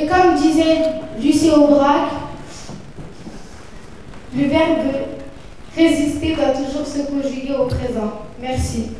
Et comme disait Lucie Aubrac, le verbe résister doit toujours se conjuguer au présent. Merci.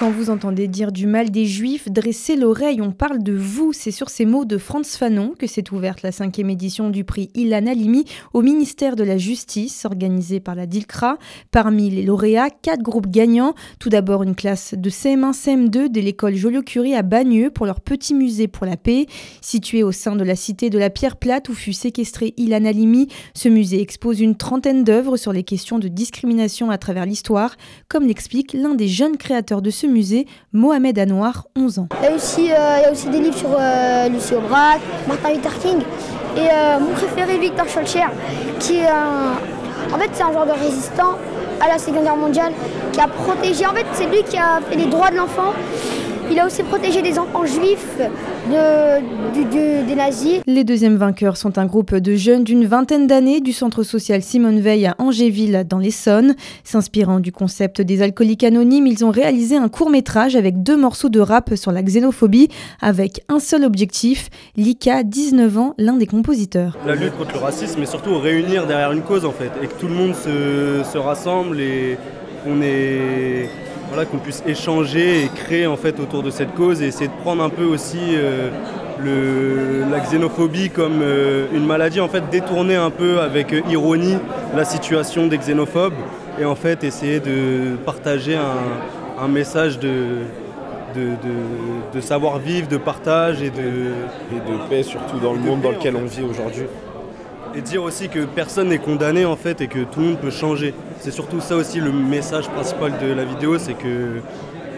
Quand vous entendez dire du mal des Juifs, dressez l'oreille, on parle de vous. C'est sur ces mots de Franz Fanon que s'est ouverte la cinquième édition du prix Ilan Halimi au ministère de la Justice, organisé par la DILCRA. Parmi les lauréats, quatre groupes gagnants. Tout d'abord une classe de CM1, CM2 de l'école Joliot-Curie à Bagneux pour leur petit musée pour la paix. Situé au sein de la cité de la Pierre Plate où fut séquestré Ilan Halimi, ce musée expose une trentaine d'œuvres sur les questions de discrimination à travers l'histoire, comme l'explique l'un des jeunes créateurs de ce musée, Mohamed Anouar, 11 ans. Il y a aussi, euh, il y a aussi des livres sur euh, Lucie Aubrac, Martin Luther King et euh, mon préféré Victor Schulcher, qui est un, en fait un genre de résistant à la Seconde Guerre mondiale qui a protégé, en fait c'est lui qui a fait les droits de l'enfant il a aussi protégé des enfants juifs de, des nazis. Les deuxièmes vainqueurs sont un groupe de jeunes d'une vingtaine d'années du centre social Simone Veil à Angéville dans l'Essonne. S'inspirant du concept des alcooliques anonymes, ils ont réalisé un court métrage avec deux morceaux de rap sur la xénophobie avec un seul objectif, Lika, 19 ans, l'un des compositeurs. La lutte contre le racisme et surtout réunir derrière une cause en fait et que tout le monde se, se rassemble et qu'on est voilà, qu'on puisse échanger et créer en fait autour de cette cause et essayer de prendre un peu aussi euh, le, la xénophobie comme euh, une maladie, en fait détourner un peu avec euh, ironie la situation des xénophobes et en fait essayer de partager un, un message de, de, de, de savoir-vivre, de partage et de, et de paix surtout dans le monde dans lequel on vit aujourd'hui. Et dire aussi que personne n'est condamné en fait et que tout le monde peut changer. C'est surtout ça aussi le message principal de la vidéo, c'est que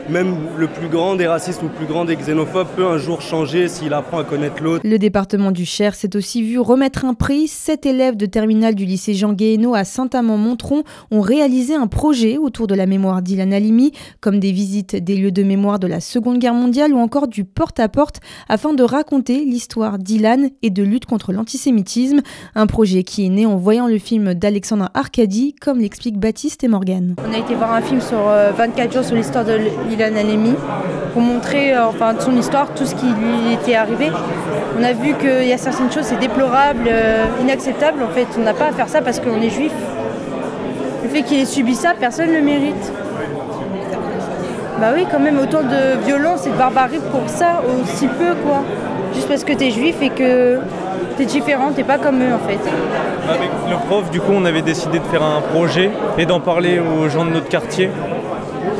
même le plus grand des racistes ou le plus grand des xénophobes peut un jour changer s'il apprend à connaître l'autre. Le département du Cher s'est aussi vu remettre un prix. Sept élèves de terminale du lycée Jean Guéhenno à Saint-Amand-Montron ont réalisé un projet autour de la mémoire d'Ilan Halimi, comme des visites des lieux de mémoire de la Seconde Guerre mondiale ou encore du porte-à-porte afin de raconter l'histoire d'Ilan et de lutte contre l'antisémitisme. Un projet qui est né en voyant le film d'Alexandre Arcadi, comme l'expliquent Baptiste et Morgane. On a été voir un film sur 24 jours sur l'histoire de Halimi pour montrer euh, enfin, son histoire, tout ce qui lui était arrivé. On a vu qu'il y a certaines choses, c'est déplorable, euh, inacceptable. En fait, on n'a pas à faire ça parce qu'on est juif. Le fait qu'il ait subi ça, personne ne le mérite. Bah oui, quand même, autant de violence et de barbarie pour ça, aussi peu, quoi. Juste parce que t'es juif et que t'es différent, t'es pas comme eux, en fait. Avec le prof, du coup, on avait décidé de faire un projet et d'en parler aux gens de notre quartier.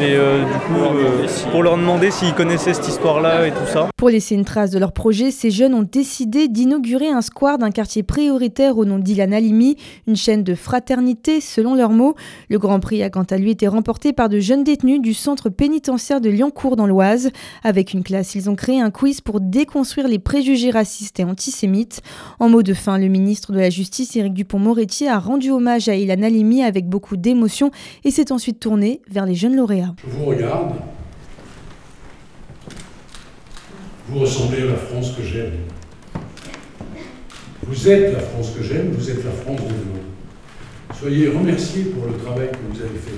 Et euh, du coup, euh, pour leur demander s'ils connaissaient cette histoire-là et tout ça. Pour laisser une trace de leur projet, ces jeunes ont décidé d'inaugurer un square d'un quartier prioritaire au nom d'Ilan Halimi, une chaîne de fraternité selon leurs mots. Le Grand Prix a quant à lui été remporté par de jeunes détenus du centre pénitentiaire de Liancourt dans l'Oise. Avec une classe, ils ont créé un quiz pour déconstruire les préjugés racistes et antisémites. En mot de fin, le ministre de la Justice, Éric Dupont-Moretti, a rendu hommage à Ilan Halimi avec beaucoup d'émotion et s'est ensuite tourné vers les jeunes lauréats. Je vous regarde. Vous ressemblez à la France que j'aime. Vous êtes la France que j'aime, vous êtes la France de demain. Soyez remerciés pour le travail que vous avez fait.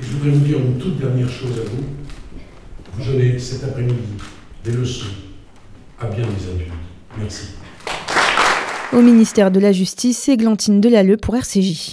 Et je voudrais vous dire une toute dernière chose à vous. Vous donnez cet après-midi des leçons à bien des adultes. Merci. Au ministère de la Justice, Églantine Delalleux pour RCJ.